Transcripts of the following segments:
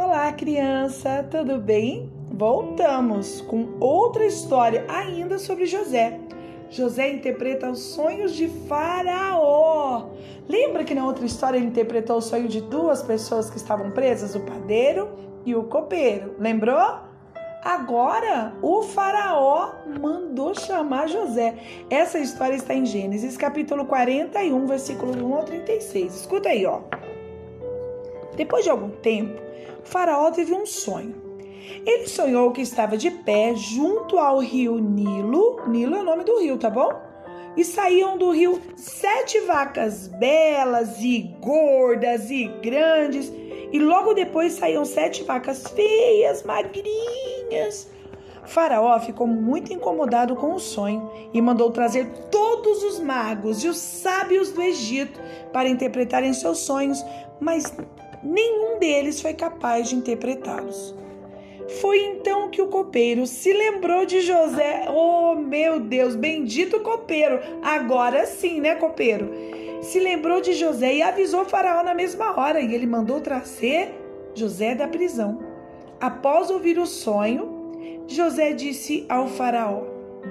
Olá, criança, tudo bem? Voltamos com outra história ainda sobre José. José interpreta os sonhos de Faraó. Lembra que na outra história ele interpretou o sonho de duas pessoas que estavam presas, o padeiro e o copeiro? Lembrou? Agora o Faraó mandou chamar José. Essa história está em Gênesis capítulo 41, versículo 1 ao 36. Escuta aí, ó. Depois de algum tempo, Faraó teve um sonho. Ele sonhou que estava de pé junto ao rio Nilo. Nilo é o nome do rio, tá bom? E saíam do rio sete vacas belas e gordas e grandes. E logo depois saíam sete vacas feias, magrinhas. faraó ficou muito incomodado com o sonho e mandou trazer todos os magos e os sábios do Egito para interpretarem seus sonhos, mas nenhum deles foi capaz de interpretá-los. Foi então que o copeiro se lembrou de José. Oh, meu Deus, bendito copeiro! Agora sim, né, copeiro? Se lembrou de José e avisou Faraó na mesma hora, e ele mandou trazer José da prisão. Após ouvir o sonho, José disse ao Faraó: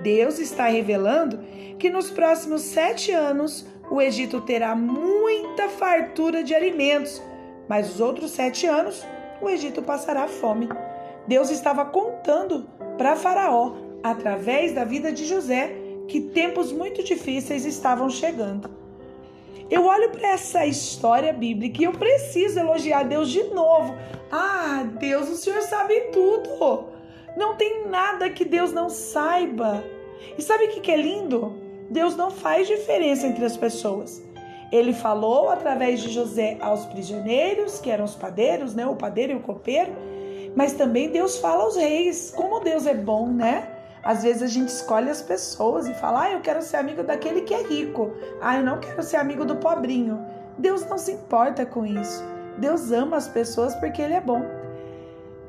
Deus está revelando que nos próximos sete anos o Egito terá muita fartura de alimentos, mas os outros sete anos o Egito passará fome. Deus estava contando para Faraó, através da vida de José, que tempos muito difíceis estavam chegando. Eu olho para essa história bíblica e eu preciso elogiar Deus de novo. Ah, Deus, o Senhor sabe tudo. Não tem nada que Deus não saiba. E sabe o que é lindo? Deus não faz diferença entre as pessoas. Ele falou através de José aos prisioneiros, que eram os padeiros, né? O padeiro e o copeiro mas também Deus fala aos reis. Como Deus é bom, né? Às vezes a gente escolhe as pessoas e fala: ah, eu quero ser amigo daquele que é rico. Ah, eu não quero ser amigo do pobrinho. Deus não se importa com isso. Deus ama as pessoas porque Ele é bom.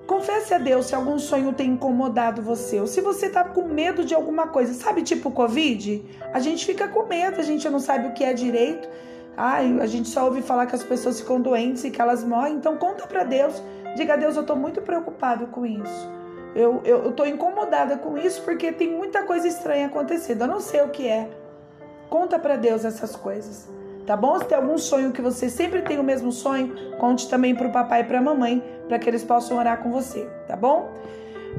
Confesse a Deus se algum sonho tem incomodado você, ou se você está com medo de alguma coisa, sabe, tipo Covid? A gente fica com medo, a gente não sabe o que é direito. Ai, a gente só ouve falar que as pessoas ficam doentes e que elas morrem. Então conta para Deus Diga a Deus, eu estou muito preocupado com isso. Eu estou incomodada com isso porque tem muita coisa estranha acontecendo. Eu não sei o que é. Conta para Deus essas coisas. Tá bom? Se tem algum sonho que você sempre tem o mesmo sonho, conte também para o papai e para a mamãe, para que eles possam orar com você, tá bom?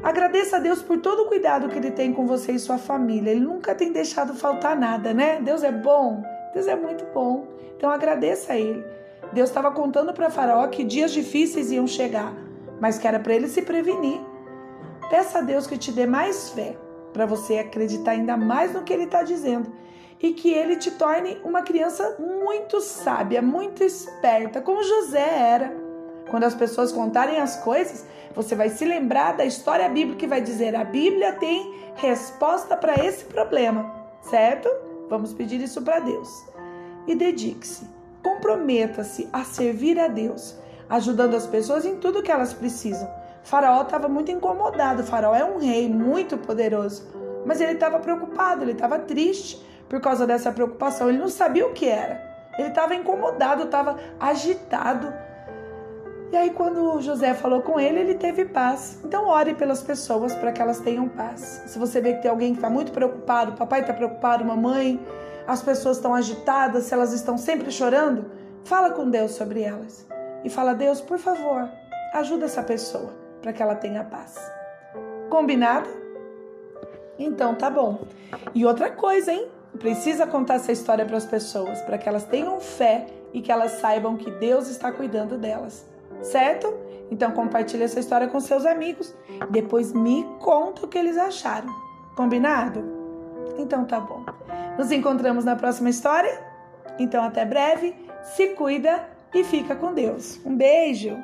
Agradeça a Deus por todo o cuidado que Ele tem com você e sua família. Ele nunca tem deixado faltar nada, né? Deus é bom, Deus é muito bom. Então agradeça a Ele. Deus estava contando para Faraó que dias difíceis iam chegar, mas que era para ele se prevenir. Peça a Deus que te dê mais fé, para você acreditar ainda mais no que ele está dizendo e que ele te torne uma criança muito sábia, muito esperta, como José era. Quando as pessoas contarem as coisas, você vai se lembrar da história bíblica que vai dizer: a Bíblia tem resposta para esse problema, certo? Vamos pedir isso para Deus. E dedique-se Comprometa-se a servir a Deus, ajudando as pessoas em tudo que elas precisam. faraó estava muito incomodado. faraó é um rei muito poderoso, mas ele estava preocupado, ele estava triste por causa dessa preocupação. Ele não sabia o que era. Ele estava incomodado, estava agitado. E aí, quando José falou com ele, ele teve paz. Então, ore pelas pessoas para que elas tenham paz. Se você vê que tem alguém que está muito preocupado, papai está preocupado, mamãe, as pessoas estão agitadas, se elas estão sempre chorando, fala com Deus sobre elas. E fala: Deus, por favor, ajuda essa pessoa para que ela tenha paz. Combinado? Então tá bom. E outra coisa, hein? Precisa contar essa história para as pessoas, para que elas tenham fé e que elas saibam que Deus está cuidando delas. Certo? Então compartilhe essa história com seus amigos. Depois me conta o que eles acharam. Combinado? Então tá bom. Nos encontramos na próxima história. Então, até breve, se cuida e fica com Deus. Um beijo!